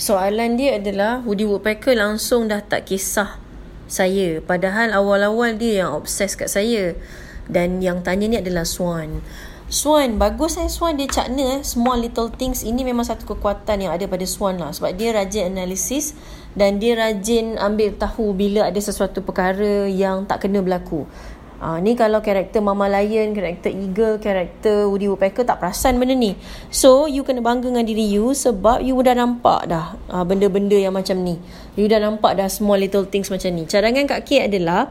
Soalan dia adalah Woody Woodpecker langsung dah tak kisah saya. Padahal awal-awal dia yang obses kat saya. Dan yang tanya ni adalah Swan. Swan, bagus eh Swan dia cakna eh. Small little things ini memang satu kekuatan yang ada pada Swan lah. Sebab dia rajin analisis dan dia rajin ambil tahu bila ada sesuatu perkara yang tak kena berlaku. Ha, ni kalau karakter Mama Lion, karakter Eagle, karakter Woody Woodpecker tak perasan benda ni. So, you kena bangga dengan diri you sebab you dah nampak dah ha, benda-benda yang macam ni. You dah nampak dah small little things macam ni. Cadangan Kak Kate adalah,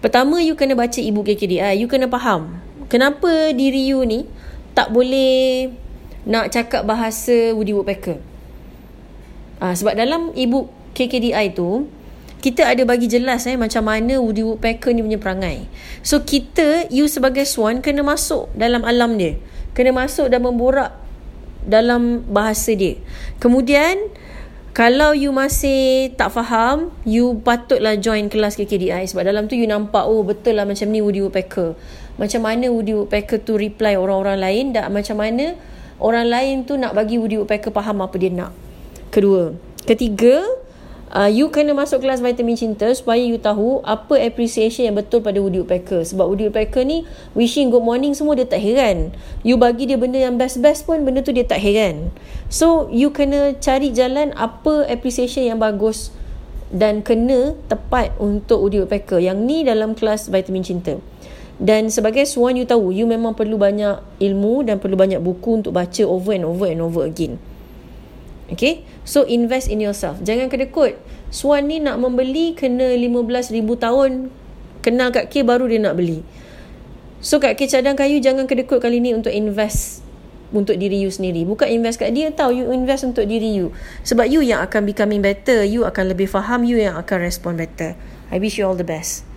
pertama you kena baca ibu KKDI. You kena faham, kenapa diri you ni tak boleh nak cakap bahasa Woody Woodpecker. Ha, sebab dalam ibu KKDI tu, kita ada bagi jelas eh macam mana Woody Woodpecker ni punya perangai. So kita you sebagai swan kena masuk dalam alam dia. Kena masuk dan memborak dalam bahasa dia. Kemudian kalau you masih tak faham, you patutlah join kelas KKDI sebab dalam tu you nampak oh betul lah macam ni Woody Woodpecker. Macam mana Woody Woodpecker tu reply orang-orang lain dan macam mana orang lain tu nak bagi Woody Woodpecker faham apa dia nak. Kedua. Ketiga, uh, you kena masuk kelas vitamin cinta supaya you tahu apa appreciation yang betul pada Woodpecker. Sebab Woodpecker ni wishing good morning semua dia tak heran. You bagi dia benda yang best-best pun benda tu dia tak heran. So you kena cari jalan apa appreciation yang bagus dan kena tepat untuk Woodpecker. Yang ni dalam kelas vitamin cinta. Dan sebagai swan you tahu you memang perlu banyak ilmu dan perlu banyak buku untuk baca over and over and over again. Okay. So invest in yourself. Jangan kedekut. Swan ni nak membeli kena 15,000 tahun. Kenal Kak K baru dia nak beli. So Kak K cadang kayu jangan kedekut kali ni untuk invest untuk diri you sendiri. Bukan invest kat dia tahu you invest untuk diri you. Sebab you yang akan becoming better. You akan lebih faham. You yang akan respond better. I wish you all the best.